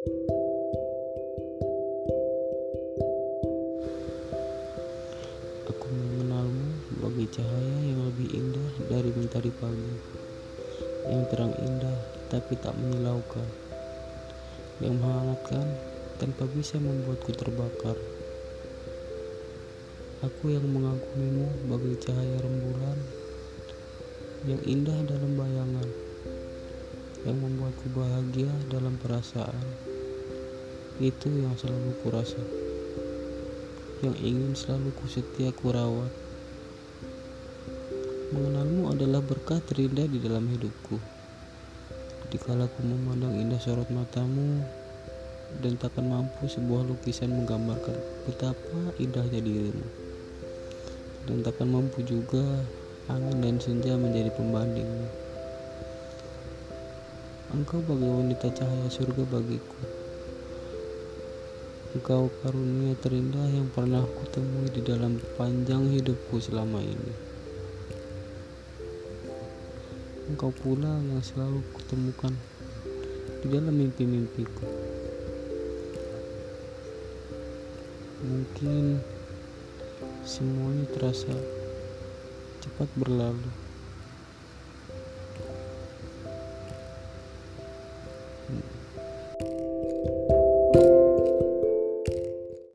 Aku mengenalmu sebagai cahaya yang lebih indah dari mentari pagi Yang terang indah tapi tak menyilaukan Yang menghangatkan tanpa bisa membuatku terbakar. Aku yang mengagumimu bagai cahaya rembulan Yang indah dalam bayangan Yang membuatku bahagia dalam perasaan Itu yang selalu kurasa yang ingin selalu kusetia kurawat. Mengenalmu adalah berkah terindah di dalam hidupku. Dikala ku memandang indah sorot matamu dan takkan mampu sebuah lukisan menggambarkan betapa indahnya dirimu. Dan takkan mampu juga angin dan senja menjadi pembandingmu. Engkau bagai wanita cahaya surga bagiku. Engkau karunia terindah yang pernah kutemui di dalam panjang hidupku selama ini. Engkau pula yang selalu kutemukan di dalam mimpi-mimpiku. Mungkin semuanya terasa cepat berlalu. Mm.